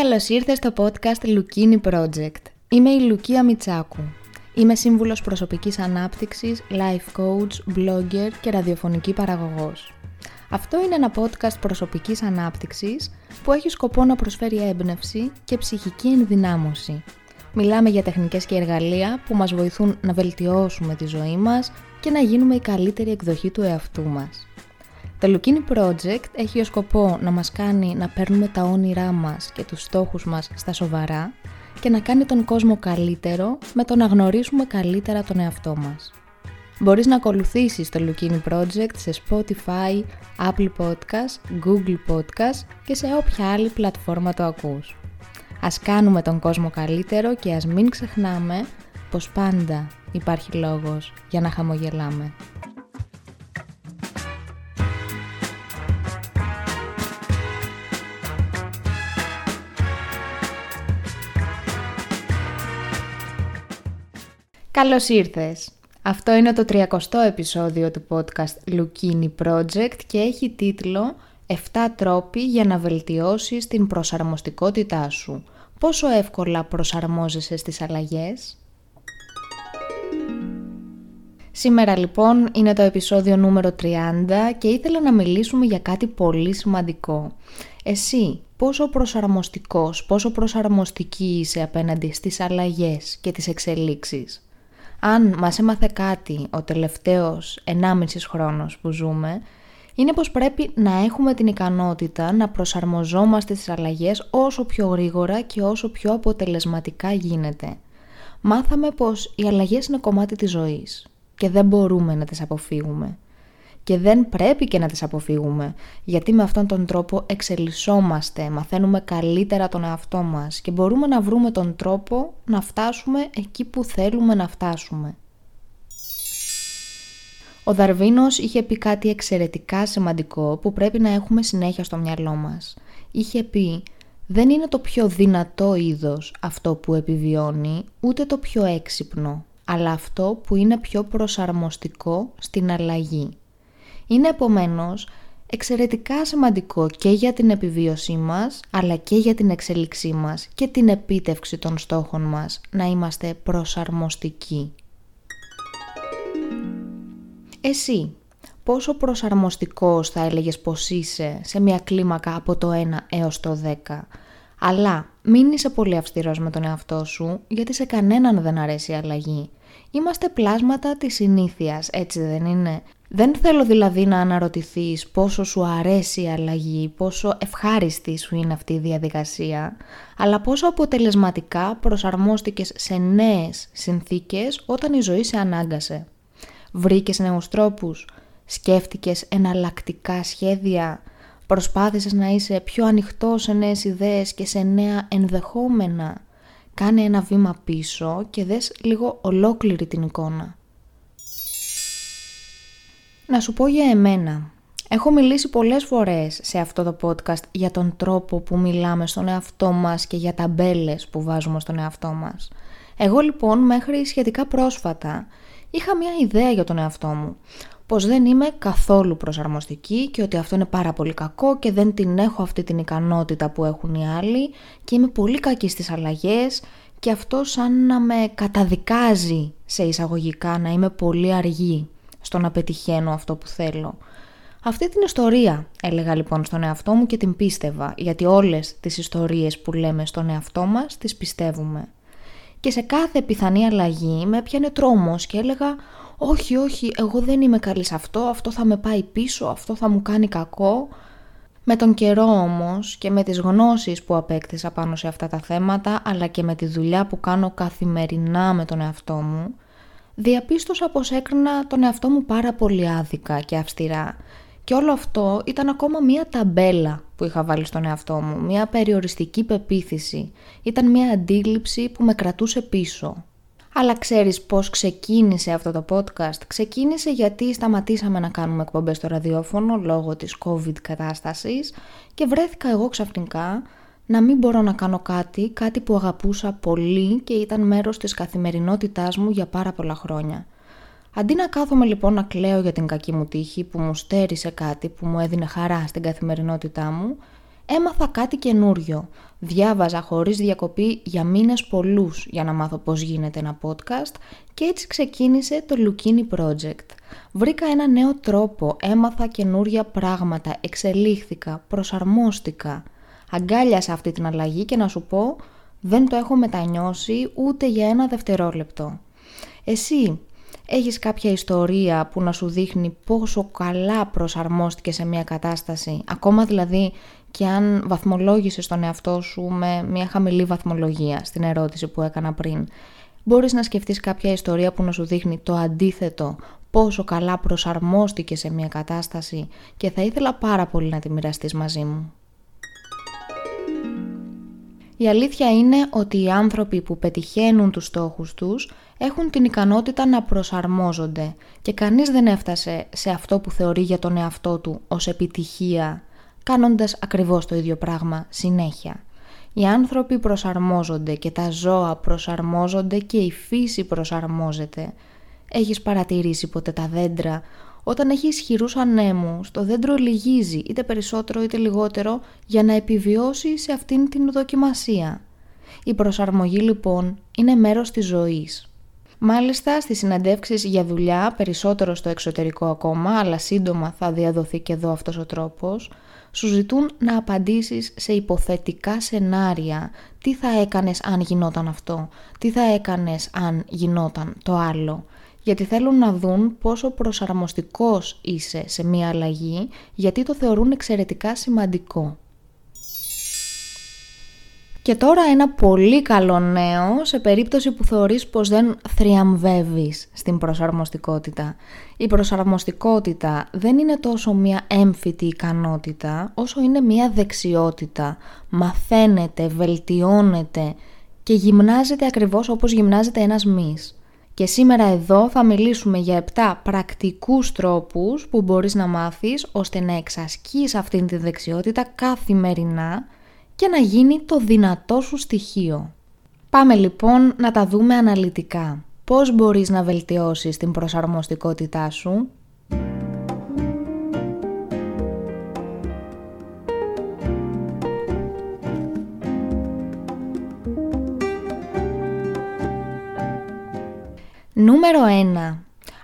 Καλώς ήρθες στο podcast Lukini Project. Είμαι η Λουκία Μιτσάκου. Είμαι σύμβουλος προσωπικής ανάπτυξης, life coach, blogger και ραδιοφωνική παραγωγός. Αυτό είναι ένα podcast προσωπικής ανάπτυξης που έχει σκοπό να προσφέρει έμπνευση και ψυχική ενδυνάμωση. Μιλάμε για τεχνικές και εργαλεία που μας βοηθούν να βελτιώσουμε τη ζωή μας και να γίνουμε η καλύτερη εκδοχή του εαυτού μας. Το Lukini Project έχει ως σκοπό να μας κάνει να παίρνουμε τα όνειρά μας και τους στόχους μας στα σοβαρά και να κάνει τον κόσμο καλύτερο με το να γνωρίσουμε καλύτερα τον εαυτό μας. Μπορείς να ακολουθήσεις το Lukini Project σε Spotify, Apple Podcast, Google Podcast και σε όποια άλλη πλατφόρμα το ακούς. Ας κάνουμε τον κόσμο καλύτερο και ας μην ξεχνάμε πως πάντα υπάρχει λόγος για να χαμογελάμε. Καλώς ήρθες! Αυτό είναι το 30ο επεισόδιο του podcast Lukini Project και έχει τίτλο 7 τρόποι για να βελτιώσεις την προσαρμοστικότητά σου. Πόσο εύκολα προσαρμόζεσαι στις αλλαγές; Σήμερα λοιπόν είναι το επεισόδιο νούμερο 30 και ήθελα να μιλήσουμε για κάτι πολύ σημαντικό. Εσύ πόσο προσαρμοστικός, πόσο προσαρμοστική είσαι απέναντι στις αλλαγές και τις εξελίξεις; Αν μας έμαθε κάτι ο τελευταίος 1,5 χρόνος που ζούμε, είναι πως πρέπει να έχουμε την ικανότητα να προσαρμοζόμαστε στις αλλαγές όσο πιο γρήγορα και όσο πιο αποτελεσματικά γίνεται. Μάθαμε πως οι αλλαγές είναι κομμάτι της ζωής και δεν μπορούμε να τις αποφύγουμε και δεν πρέπει και να τις αποφύγουμε, γιατί με αυτόν τον τρόπο εξελισσόμαστε, μαθαίνουμε καλύτερα τον εαυτό μας και μπορούμε να βρούμε τον τρόπο να φτάσουμε εκεί που θέλουμε να φτάσουμε. Ο Δαρβίνος είχε πει κάτι εξαιρετικά σημαντικό που πρέπει να έχουμε συνέχεια στο μυαλό μας. Είχε πει «Δεν είναι το πιο δυνατό είδος αυτό που επιβιώνει, ούτε το πιο έξυπνο, αλλά αυτό που είναι πιο προσαρμοστικό στην αλλαγή». Είναι επομένως εξαιρετικά σημαντικό και για την επιβίωσή μας, αλλά και για την εξέλιξή μας και την επίτευξη των στόχων μας να είμαστε προσαρμοστικοί. Εσύ, πόσο προσαρμοστικός θα έλεγες πως είσαι σε μια κλίμακα από το 1 έως το 10, αλλά μην είσαι πολύ αυστηρός με τον εαυτό σου, γιατί σε κανέναν δεν αρέσει η αλλαγή. Είμαστε πλάσματα της συνήθειας, έτσι δεν είναι; Δεν θέλω δηλαδή να αναρωτηθείς πόσο σου αρέσει η αλλαγή, πόσο ευχάριστη σου είναι αυτή η διαδικασία, αλλά πόσο αποτελεσματικά προσαρμόστηκες σε νέες συνθήκες όταν η ζωή σε ανάγκασε. Βρήκες νέους τρόπους, σκέφτηκες εναλλακτικά σχέδια, προσπάθησες να είσαι πιο ανοιχτό σε νέες ιδέες και σε νέα ενδεχόμενα. Κάνε ένα βήμα πίσω και δες λίγο ολόκληρη την εικόνα. Να σου πω για εμένα. Έχω μιλήσει πολλές φορές σε αυτό το podcast για τον τρόπο που μιλάμε στον εαυτό μας και για ταμπέλες που βάζουμε στον εαυτό μας. Εγώ λοιπόν μέχρι σχετικά πρόσφατα είχα μια ιδέα για τον εαυτό μου. Πως δεν είμαι καθόλου προσαρμοστική και ότι αυτό είναι πάρα πολύ κακό και δεν την έχω αυτή την ικανότητα που έχουν οι άλλοι και είμαι πολύ κακή στις αλλαγές και αυτό σαν να με καταδικάζει σε εισαγωγικά να είμαι πολύ αργή στο να πετυχαίνω αυτό που θέλω. Αυτή την ιστορία έλεγα λοιπόν στον εαυτό μου και την πίστευα, γιατί όλες τις ιστορίες που λέμε στον εαυτό μας τις πιστεύουμε. Και σε κάθε πιθανή αλλαγή με έπιανε τρόμος και έλεγα «Όχι, όχι, εγώ δεν είμαι καλή σε αυτό, αυτό θα με πάει πίσω, αυτό θα μου κάνει κακό». Με τον καιρό όμως και με τις γνώσεις που απέκτησα πάνω σε αυτά τα θέματα, αλλά και με τη δουλειά που κάνω καθημερινά με τον εαυτό μου, διαπίστωσα πως έκρινα τον εαυτό μου πάρα πολύ άδικα και αυστηρά και όλο αυτό ήταν ακόμα μία ταμπέλα που είχα βάλει στον εαυτό μου, μία περιοριστική πεποίθηση, ήταν μία αντίληψη που με κρατούσε πίσω. Αλλά ξέρεις πώς ξεκίνησε αυτό το podcast; Ξεκίνησε γιατί σταματήσαμε να κάνουμε εκπομπές στο ραδιόφωνο λόγω της COVID κατάστασης και βρέθηκα εγώ ξαφνικά να μην μπορώ να κάνω κάτι, κάτι που αγαπούσα πολύ και ήταν μέρος της καθημερινότητάς μου για πάρα πολλά χρόνια. Αντί να κάθομαι λοιπόν να κλαίω για την κακή μου τύχη που μου στέρισε κάτι που μου έδινε χαρά στην καθημερινότητά μου, Έμαθα κάτι καινούριο. Διάβαζα χωρίς διακοπή για μήνες πολλούς για να μάθω πώς γίνεται ένα podcast και έτσι ξεκίνησε το Lukini Project. Βρήκα ένα νέο τρόπο, έμαθα καινούρια πράγματα, εξελίχθηκα, προσαρμόστηκα. Αγκάλιασα αυτή την αλλαγή και να σου πω δεν το έχω μετανιώσει ούτε για ένα δευτερόλεπτο. Εσύ έχεις κάποια ιστορία που να σου δείχνει πόσο καλά προσαρμόστηκες σε μια κατάσταση, ακόμα δηλαδή και αν βαθμολόγησες τον εαυτό σου με μια χαμηλή βαθμολογία στην ερώτηση που έκανα πριν. Μπορείς να σκεφτείς κάποια ιστορία που να σου δείχνει το αντίθετο, πόσο καλά προσαρμόστηκες σε μια κατάσταση και θα ήθελα πάρα πολύ να τη μοιραστείς μαζί μου. Η αλήθεια είναι ότι οι άνθρωποι που πετυχαίνουν τους στόχους τους έχουν την ικανότητα να προσαρμόζονται και κανείς δεν έφτασε σε αυτό που θεωρεί για τον εαυτό του ως επιτυχία, κάνοντας ακριβώς το ίδιο πράγμα συνέχεια. Οι άνθρωποι προσαρμόζονται και τα ζώα προσαρμόζονται και η φύση προσαρμόζεται. Έχεις παρατηρήσει ποτέ τα δέντρα όταν έχει ισχυρούς ανέμους, το δέντρο λυγίζει είτε περισσότερο είτε λιγότερο για να επιβιώσει σε αυτήν την δοκιμασία. Η προσαρμογή λοιπόν είναι μέρος της ζωής. Μάλιστα στις συναντεύξεις για δουλειά, περισσότερο στο εξωτερικό ακόμα, αλλά σύντομα θα διαδοθεί και εδώ αυτός ο τρόπος, σου ζητούν να απαντήσεις σε υποθετικά σενάρια. Τι θα έκανες αν γινόταν αυτό, τι θα έκανες αν γινόταν το άλλο; Γιατί θέλουν να δουν πόσο προσαρμοστικός είσαι σε μία αλλαγή, γιατί το θεωρούν εξαιρετικά σημαντικό. Και τώρα ένα πολύ καλό νέο σε περίπτωση που θεωρείς πως δεν θριαμβεύεις στην προσαρμοστικότητα. Η προσαρμοστικότητα δεν είναι τόσο μία έμφυτη ικανότητα, όσο είναι μία δεξιότητα. Μαθαίνεται, βελτιώνεται και γυμνάζεται ακριβώς όπως γυμνάζεται ένας μυς. Και σήμερα εδώ θα μιλήσουμε για 7 πρακτικούς τρόπους που μπορείς να μάθεις ώστε να εξασκείς αυτήν τη δεξιότητα καθημερινά και να γίνει το δυνατό σου στοιχείο. Πάμε λοιπόν να τα δούμε αναλυτικά. Πώς μπορείς να βελτιώσεις την προσαρμοστικότητά σου; Νούμερο 1.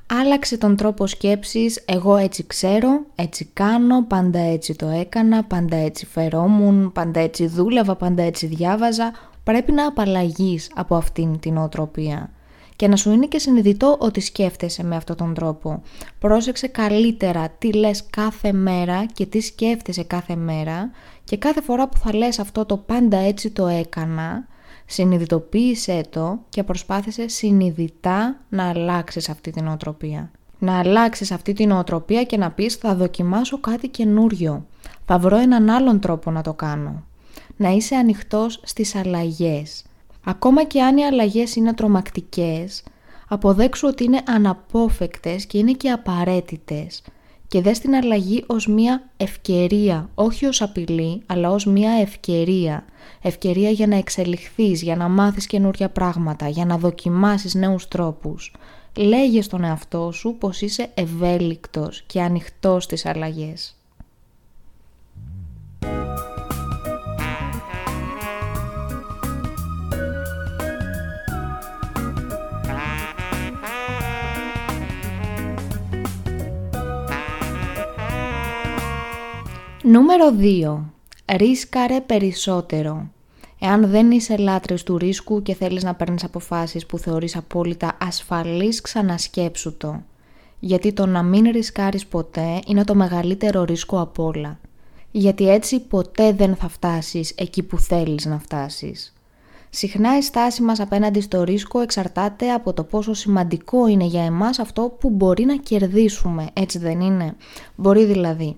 Άλλαξε τον τρόπο σκέψης, εγώ έτσι ξέρω, έτσι κάνω, πάντα έτσι το έκανα, πάντα έτσι φερόμουν, πάντα έτσι δούλευα, πάντα έτσι διάβαζα. Πρέπει να απαλλαγείς από αυτήν την οτροπία και να σου είναι και συνειδητό ότι σκέφτεσαι με αυτόν τον τρόπο. Πρόσεξε καλύτερα τι λες κάθε μέρα και τι σκέφτεσαι κάθε μέρα και κάθε φορά που θα λες αυτό το πάντα έτσι το έκανα, Συνειδητοποίησέ το και προσπάθησε συνειδητά να αλλάξεις αυτή την οτροπία. Να αλλάξεις αυτή την οτροπία και να πεις θα δοκιμάσω κάτι καινούριο. Θα βρω έναν άλλον τρόπο να το κάνω. Να είσαι ανοιχτός στις αλλαγές. Ακόμα και αν οι αλλαγές είναι τρομακτικές, αποδέξου ότι είναι αναπόφευκτες και είναι και απαραίτητες και δες την αλλαγή ως μια ευκαιρία, όχι ως απειλή, αλλά ως μια ευκαιρία. Ευκαιρία για να εξελιχθείς, για να μάθεις καινούρια πράγματα, για να δοκιμάσεις νέους τρόπους. Λέγε στον εαυτό σου πως είσαι ευέλικτος και ανοιχτός στις αλλαγές. Νούμερο 2. Ρίσκαρε περισσότερο. Εάν δεν είσαι λάτρης του ρίσκου και θέλεις να παίρνεις αποφάσεις που θεωρείς απόλυτα ασφαλείς, ξανασκέψου το. Γιατί το να μην ρισκάρεις ποτέ είναι το μεγαλύτερο ρίσκο απ' όλα. Γιατί έτσι ποτέ δεν θα φτάσεις εκεί που θέλεις να φτάσεις. Συχνά η στάση μας απέναντι στο ρίσκο εξαρτάται από το πόσο σημαντικό είναι για εμάς αυτό που μπορεί να κερδίσουμε, έτσι δεν είναι; Μπορεί δηλαδή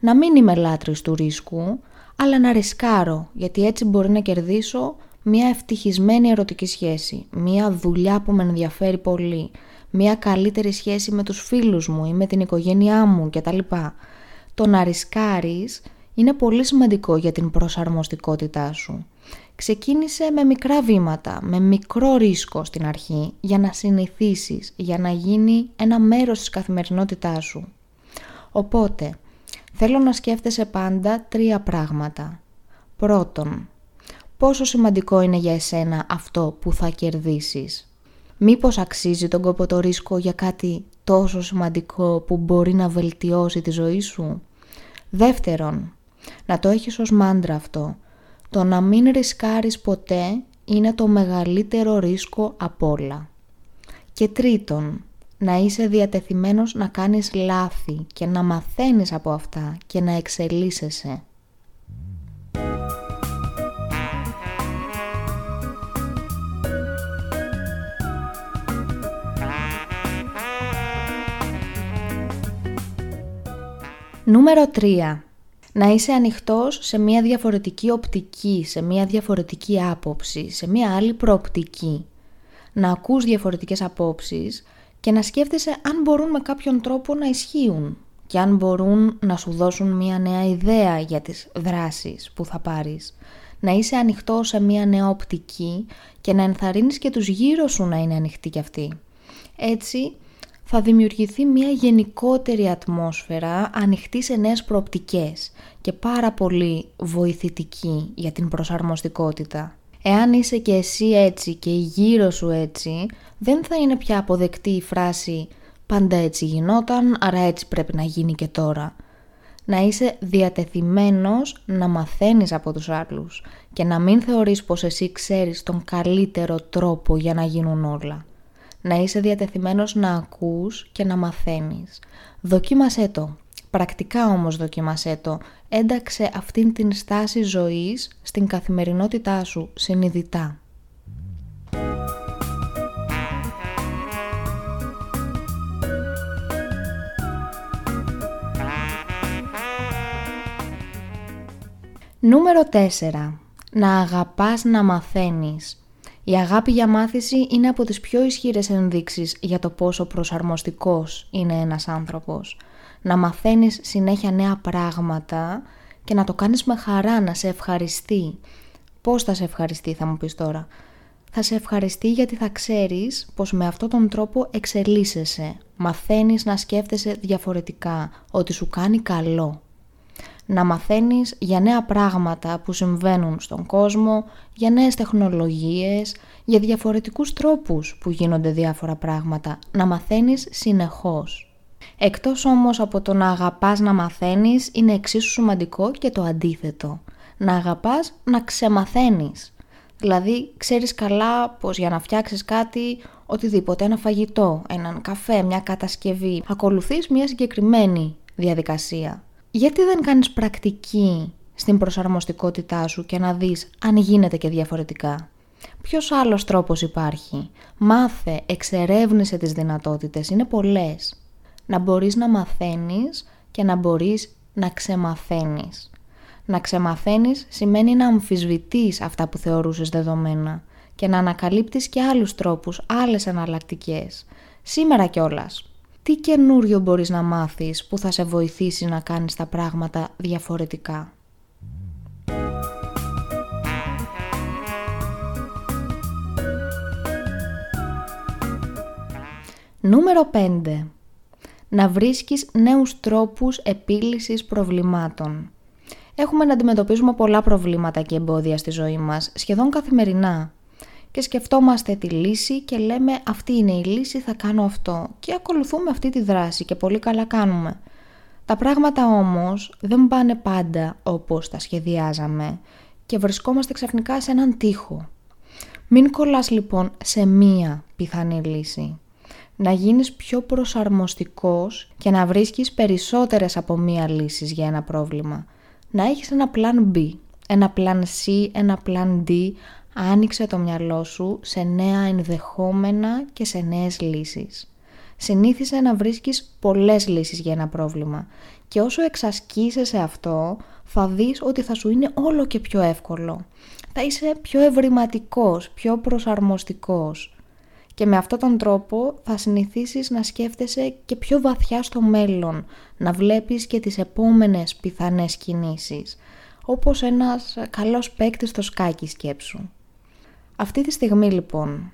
να μην είμαι λάτρης του ρίσκου, αλλά να ρισκάρω, γιατί έτσι μπορεί να κερδίσω μια ευτυχισμένη ερωτική σχέση, μια δουλειά που με ενδιαφέρει πολύ, μια καλύτερη σχέση με τους φίλους μου ή με την οικογένειά μου κτλ. Το να ρισκάρεις είναι πολύ σημαντικό για την προσαρμοστικότητά σου. Ξεκίνησε με μικρά βήματα, με μικρό ρίσκο στην αρχή, για να συνηθίσεις, για να γίνει ένα μέρος της καθημερινότητάς σου. Οπότε, θέλω να σκέφτεσαι πάντα τρία πράγματα. Πρώτον, πόσο σημαντικό είναι για εσένα αυτό που θα κερδίσεις. Μήπως αξίζει τον κόπο το ρίσκο για κάτι τόσο σημαντικό που μπορεί να βελτιώσει τη ζωή σου. Δεύτερον, να το έχεις ως μάντρα αυτό. Το να μην ρισκάρεις ποτέ είναι το μεγαλύτερο ρίσκο απ' όλα. Και τρίτον, να είσαι διατεθειμένος να κάνεις λάθη και να μαθαίνεις από αυτά και να εξελίσσεσαι. Νούμερο 3. Να είσαι ανοιχτός σε μια διαφορετική οπτική, σε μια διαφορετική άποψη, σε μια άλλη προοπτική. Να ακούς διαφορετικές απόψεις και να σκέφτεσαι αν μπορούν με κάποιον τρόπο να ισχύουν και αν μπορούν να σου δώσουν μια νέα ιδέα για τις δράσεις που θα πάρεις. Να είσαι ανοιχτό σε μια νέα οπτική και να ενθαρρύνεις και τους γύρω σου να είναι ανοιχτοί κι αυτοί. Έτσι θα δημιουργηθεί μια γενικότερη ατμόσφαιρα ανοιχτή σε νέες προοπτικές και πάρα πολύ βοηθητική για την προσαρμοστικότητα. Εάν είσαι και εσύ έτσι και γύρω σου έτσι, δεν θα είναι πια αποδεκτή η φράση «πάντα έτσι γινόταν, άρα έτσι πρέπει να γίνει και τώρα». Να είσαι διατεθειμένος να μαθαίνεις από τους άλλους και να μην θεωρείς πως εσύ ξέρεις τον καλύτερο τρόπο για να γίνουν όλα να είσαι διατεθειμένος να ακούς και να μαθαίνεις. Δοκίμασέ το. Πρακτικά όμως δοκίμασέ το. Ένταξε αυτήν την στάση ζωής στην καθημερινότητά σου συνειδητά. Νούμερο 4. Να αγαπάς να μαθαίνεις. Η αγάπη για μάθηση είναι από τις πιο ισχυρές ενδείξεις για το πόσο προσαρμοστικός είναι ένας άνθρωπος. Να μαθαίνεις συνέχεια νέα πράγματα και να το κάνεις με χαρά, να σε ευχαριστεί. Πώς θα σε ευχαριστεί θα μου πεις τώρα; Θα σε ευχαριστεί γιατί θα ξέρεις πως με αυτόν τον τρόπο εξελίσσεσαι. Μαθαίνεις να σκέφτεσαι διαφορετικά, ότι σου κάνει καλό να μαθαίνεις για νέα πράγματα που συμβαίνουν στον κόσμο, για νέες τεχνολογίες, για διαφορετικούς τρόπους που γίνονται διάφορα πράγματα, να μαθαίνεις συνεχώς. Εκτός όμως από το να αγαπάς να μαθαίνεις, είναι εξίσου σημαντικό και το αντίθετο. Να αγαπάς να ξεμαθαίνεις. Δηλαδή, ξέρεις καλά πως για να φτιάξεις κάτι, οτιδήποτε, ένα φαγητό, έναν καφέ, μια κατασκευή, ακολουθείς μια συγκεκριμένη διαδικασία γιατί δεν κάνεις πρακτική στην προσαρμοστικότητά σου και να δεις αν γίνεται και διαφορετικά; Ποιος άλλος τρόπος υπάρχει; Μάθε, εξερεύνησε τις δυνατότητες, είναι πολλές. Να μπορείς να μαθαίνεις και να μπορείς να ξεμαθαίνεις. Να ξεμαθαίνεις σημαίνει να αμφισβητείς αυτά που θεωρούσες δεδομένα και να ανακαλύπτεις και άλλους τρόπους, άλλες εναλλακτικές. Σήμερα κιόλας τι καινούριο μπορείς να μάθεις που θα σε βοηθήσει να κάνεις τα πράγματα διαφορετικά; Νούμερο 5. Να βρίσκεις νέους τρόπους επίλυσης προβλημάτων. Έχουμε να αντιμετωπίζουμε πολλά προβλήματα και εμπόδια στη ζωή μας, σχεδόν καθημερινά και σκεφτόμαστε τη λύση και λέμε αυτή είναι η λύση, θα κάνω αυτό και ακολουθούμε αυτή τη δράση και πολύ καλά κάνουμε. Τα πράγματα όμως δεν πάνε πάντα όπως τα σχεδιάζαμε και βρισκόμαστε ξαφνικά σε έναν τοίχο. Μην κολλάς λοιπόν σε μία πιθανή λύση. Να γίνεις πιο προσαρμοστικός και να βρίσκεις περισσότερες από μία λύσεις για ένα πρόβλημα. Να έχεις ένα plan B, ένα plan C, ένα plan D, άνοιξε το μυαλό σου σε νέα ενδεχόμενα και σε νέες λύσεις. Συνήθισε να βρίσκεις πολλές λύσεις για ένα πρόβλημα και όσο εξασκείσαι αυτό θα δεις ότι θα σου είναι όλο και πιο εύκολο. Θα είσαι πιο ευρηματικός, πιο προσαρμοστικός και με αυτόν τον τρόπο θα συνηθίσεις να σκέφτεσαι και πιο βαθιά στο μέλλον, να βλέπεις και τις επόμενες πιθανές κινήσεις, όπως ένας καλός παίκτης στο σκάκι σκέψου. Αυτή τη στιγμή λοιπόν,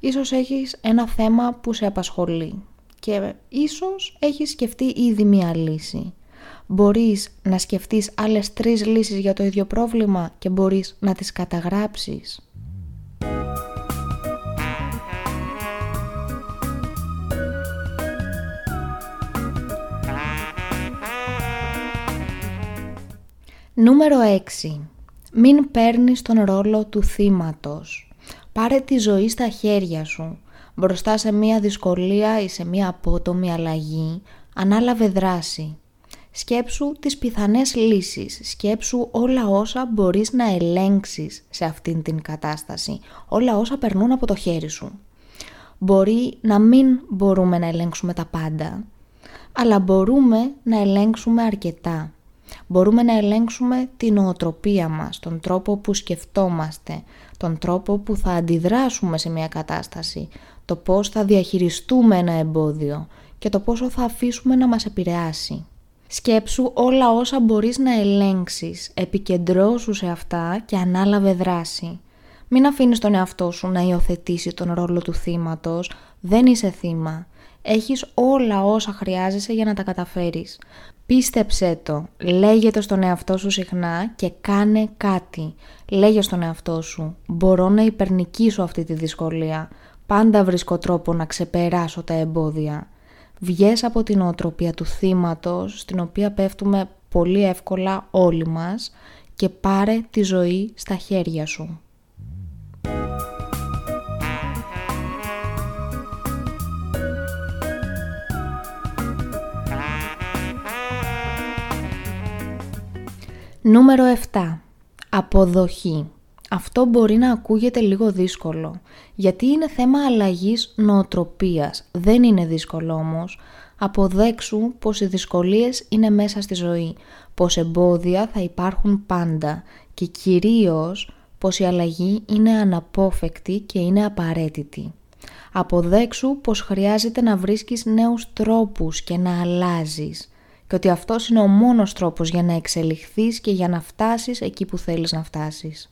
ίσως έχεις ένα θέμα που σε απασχολεί και ίσως έχεις σκεφτεί ήδη μία λύση. Μπορείς να σκεφτείς άλλες τρεις λύσεις για το ίδιο πρόβλημα και μπορείς να τις καταγράψεις. Νούμερο 6. Μην παίρνεις τον ρόλο του θύματος. Πάρε τη ζωή στα χέρια σου. Μπροστά σε μία δυσκολία ή σε μία απότομη αλλαγή, ανάλαβε δράση. Σκέψου τις πιθανές λύσεις, σκέψου όλα όσα μπορείς να ελέγξεις σε αυτήν την κατάσταση, όλα όσα περνούν από το χέρι σου. Μπορεί να μην μπορούμε να ελέγξουμε τα πάντα, αλλά μπορούμε να ελέγξουμε αρκετά. Μπορούμε να ελέγξουμε την νοοτροπία μας, τον τρόπο που σκεφτόμαστε, τον τρόπο που θα αντιδράσουμε σε μια κατάσταση, το πώς θα διαχειριστούμε ένα εμπόδιο και το πόσο θα αφήσουμε να μας επηρεάσει. Σκέψου όλα όσα μπορείς να ελέγξεις, επικεντρώσου σε αυτά και ανάλαβε δράση. Μην αφήνεις τον εαυτό σου να υιοθετήσει τον ρόλο του θύματος, δεν είσαι θύμα. Έχεις όλα όσα χρειάζεσαι για να τα καταφέρεις. Πίστεψέ το, λέγε το στον εαυτό σου συχνά και κάνε κάτι. Λέγε στον εαυτό σου, μπορώ να υπερνικήσω αυτή τη δυσκολία. Πάντα βρίσκω τρόπο να ξεπεράσω τα εμπόδια. Βγες από την οτροπία του θύματος, στην οποία πέφτουμε πολύ εύκολα όλοι μας και πάρε τη ζωή στα χέρια σου. Νούμερο 7. Αποδοχή. Αυτό μπορεί να ακούγεται λίγο δύσκολο, γιατί είναι θέμα αλλαγής νοοτροπίας. Δεν είναι δύσκολο όμως. Αποδέξου πως οι δυσκολίες είναι μέσα στη ζωή, πως εμπόδια θα υπάρχουν πάντα και κυρίως πως η αλλαγή είναι αναπόφευκτη και είναι απαραίτητη. Αποδέξου πως χρειάζεται να βρίσκεις νέους τρόπους και να αλλάζεις και ότι αυτός είναι ο μόνος τρόπος για να εξελιχθείς και για να φτάσεις εκεί που θέλεις να φτάσεις.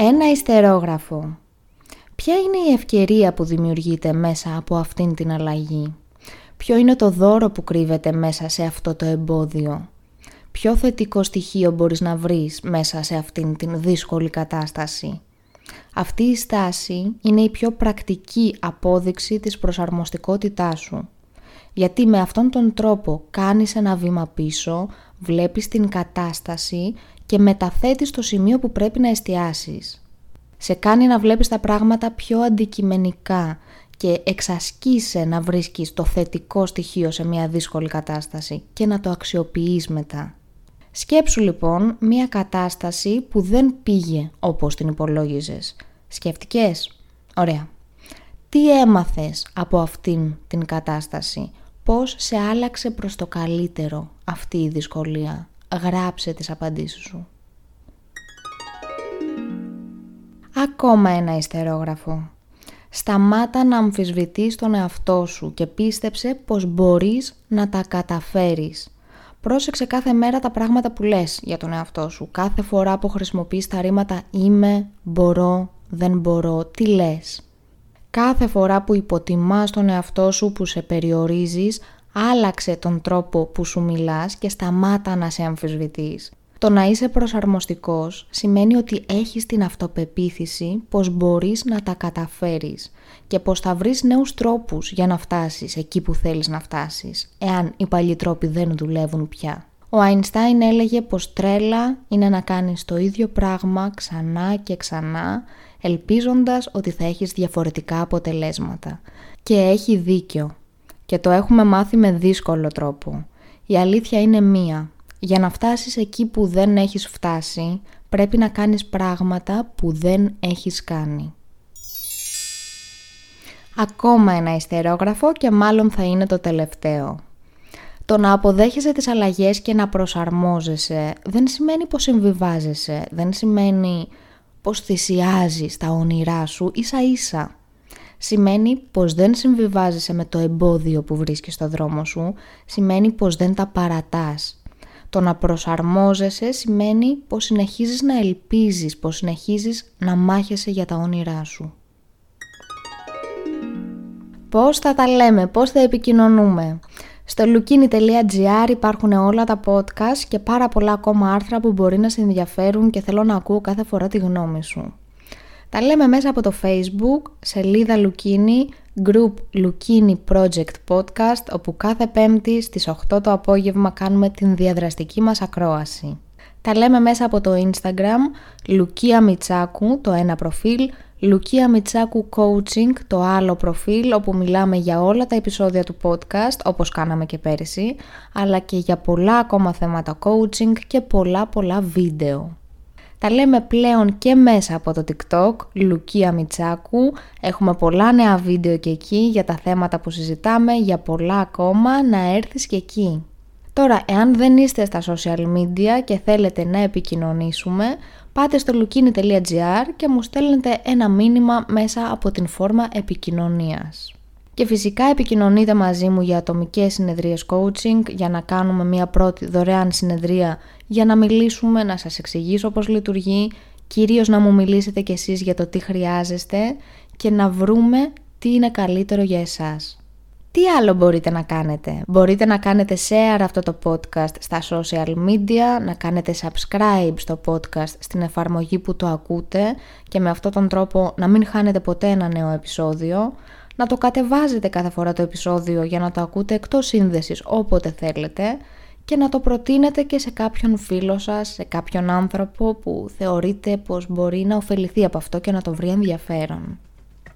Ένα ιστερόγραφο. Ποια είναι η ευκαιρία που δημιουργείται μέσα από αυτήν την αλλαγή; Ποιο είναι το δώρο που κρύβεται μέσα σε αυτό το εμπόδιο; Ποιο θετικό στοιχείο μπορείς να βρεις μέσα σε αυτήν την δύσκολη κατάσταση; Αυτή η στάση είναι η πιο πρακτική απόδειξη της προσαρμοστικότητάς σου. Γιατί με αυτόν τον τρόπο κάνεις ένα βήμα πίσω, βλέπεις την κατάσταση και μεταθέτεις το σημείο που πρέπει να εστιάσεις. Σε κάνει να βλέπεις τα πράγματα πιο αντικειμενικά και εξασκείσαι να βρίσκεις το θετικό στοιχείο σε μια δύσκολη κατάσταση και να το αξιοποιείς μετά. Σκέψου λοιπόν μια κατάσταση που δεν πήγε όπως την υπολόγιζες. Σκεφτικές; Ωραία. Τι έμαθες από αυτήν την κατάσταση; Πώς σε άλλαξε προς το καλύτερο αυτή η δυσκολία; Γράψε τις απαντήσεις σου. Ακόμα ένα ιστερόγραφο. Σταμάτα να αμφισβητείς τον εαυτό σου και πίστεψε πως μπορείς να τα καταφέρεις. Πρόσεξε κάθε μέρα τα πράγματα που λες για τον εαυτό σου. Κάθε φορά που χρησιμοποιείς τα ρήματα είμαι, μπορώ, δεν μπορώ, τι λες. Κάθε φορά που υποτιμάς τον εαυτό σου που σε περιορίζεις, άλλαξε τον τρόπο που σου μιλάς και σταμάτα να σε αμφισβητείς. Το να είσαι προσαρμοστικός σημαίνει ότι έχεις την αυτοπεποίθηση πως μπορείς να τα καταφέρεις και πως θα βρεις νέους τρόπους για να φτάσεις εκεί που θέλεις να φτάσεις, εάν οι παλιοί τρόποι δεν δουλεύουν πια. Ο Αϊνστάιν έλεγε πως τρέλα είναι να κάνεις το ίδιο πράγμα ξανά και ξανά, ελπίζοντας ότι θα έχεις διαφορετικά αποτελέσματα. Και έχει δίκιο. Και το έχουμε μάθει με δύσκολο τρόπο. Η αλήθεια είναι μία. Για να φτάσεις εκεί που δεν έχεις φτάσει, πρέπει να κάνεις πράγματα που δεν έχεις κάνει. Ακόμα ένα ιστερόγραφο και μάλλον θα είναι το τελευταίο. Το να αποδέχεσαι τις αλλαγές και να προσαρμόζεσαι δεν σημαίνει πως συμβιβάζεσαι, δεν σημαίνει πως θυσιάζεις τα όνειρά σου ίσα ίσα. Σημαίνει πως δεν συμβιβάζεσαι με το εμπόδιο που βρίσκεις στο δρόμο σου, σημαίνει πως δεν τα παρατάς. Το να προσαρμόζεσαι σημαίνει πως συνεχίζεις να ελπίζεις, πως συνεχίζεις να μάχεσαι για τα όνειρά σου. Πώς θα τα λέμε, πώς θα επικοινωνούμε; Στο lukini.gr υπάρχουν όλα τα podcast και πάρα πολλά ακόμα άρθρα που μπορεί να σε ενδιαφέρουν και θέλω να ακούω κάθε φορά τη γνώμη σου. Τα λέμε μέσα από το facebook, σελίδα Lukini, group Lukini Project Podcast, όπου κάθε πέμπτη στις 8 το απόγευμα κάνουμε την διαδραστική μας ακρόαση. Τα λέμε μέσα από το Instagram, Λουκία Μιτσάκου, το ένα προφίλ, Λουκία Μιτσάκου Coaching, το άλλο προφίλ, όπου μιλάμε για όλα τα επεισόδια του podcast, όπως κάναμε και πέρυσι, αλλά και για πολλά ακόμα θέματα coaching και πολλά πολλά βίντεο. Τα λέμε πλέον και μέσα από το TikTok, Λουκία Μιτσάκου. Έχουμε πολλά νέα βίντεο και εκεί για τα θέματα που συζητάμε, για πολλά ακόμα, να έρθεις και εκεί. Τώρα, εάν δεν είστε στα social media και θέλετε να επικοινωνήσουμε, πάτε στο lukini.gr και μου στέλνετε ένα μήνυμα μέσα από την φόρμα επικοινωνίας. Και φυσικά επικοινωνείτε μαζί μου για ατομικές συνεδρίες coaching, για να κάνουμε μια πρώτη δωρεάν συνεδρία, για να μιλήσουμε, να σας εξηγήσω πώς λειτουργεί, κυρίως να μου μιλήσετε κι εσείς για το τι χρειάζεστε και να βρούμε τι είναι καλύτερο για εσάς. Τι άλλο μπορείτε να κάνετε; Μπορείτε να κάνετε share αυτό το podcast στα social media, να κάνετε subscribe στο podcast στην εφαρμογή που το ακούτε και με αυτόν τον τρόπο να μην χάνετε ποτέ ένα νέο επεισόδιο να το κατεβάζετε κάθε φορά το επεισόδιο για να το ακούτε εκτός σύνδεσης όποτε θέλετε και να το προτείνετε και σε κάποιον φίλο σας, σε κάποιον άνθρωπο που θεωρείτε πως μπορεί να ωφεληθεί από αυτό και να το βρει ενδιαφέρον.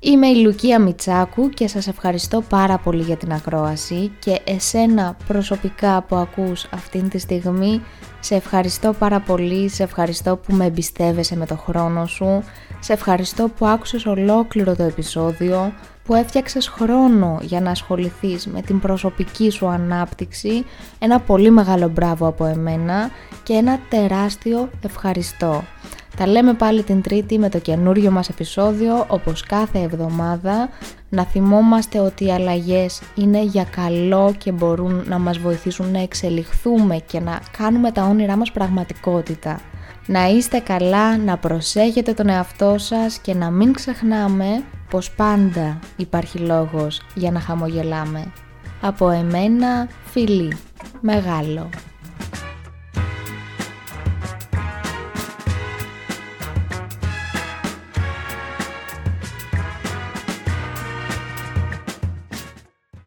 Είμαι η Λουκία Μιτσάκου και σας ευχαριστώ πάρα πολύ για την ακρόαση και εσένα προσωπικά που ακούς αυτήν τη στιγμή σε ευχαριστώ πάρα πολύ, σε ευχαριστώ που με εμπιστεύεσαι με το χρόνο σου, σε ευχαριστώ που άκουσες ολόκληρο το επεισόδιο, που έφτιαξες χρόνο για να ασχοληθείς με την προσωπική σου ανάπτυξη, ένα πολύ μεγάλο μπράβο από εμένα και ένα τεράστιο ευχαριστώ. Τα λέμε πάλι την Τρίτη με το καινούριο μας επεισόδιο, όπως κάθε εβδομάδα, να θυμόμαστε ότι οι αλλαγές είναι για καλό και μπορούν να μας βοηθήσουν να εξελιχθούμε και να κάνουμε τα όνειρά μας πραγματικότητα. Να είστε καλά, να προσέχετε τον εαυτό σας και να μην ξεχνάμε πως πάντα υπάρχει λόγος για να χαμογελάμε. Από εμένα, φιλί, μεγάλο.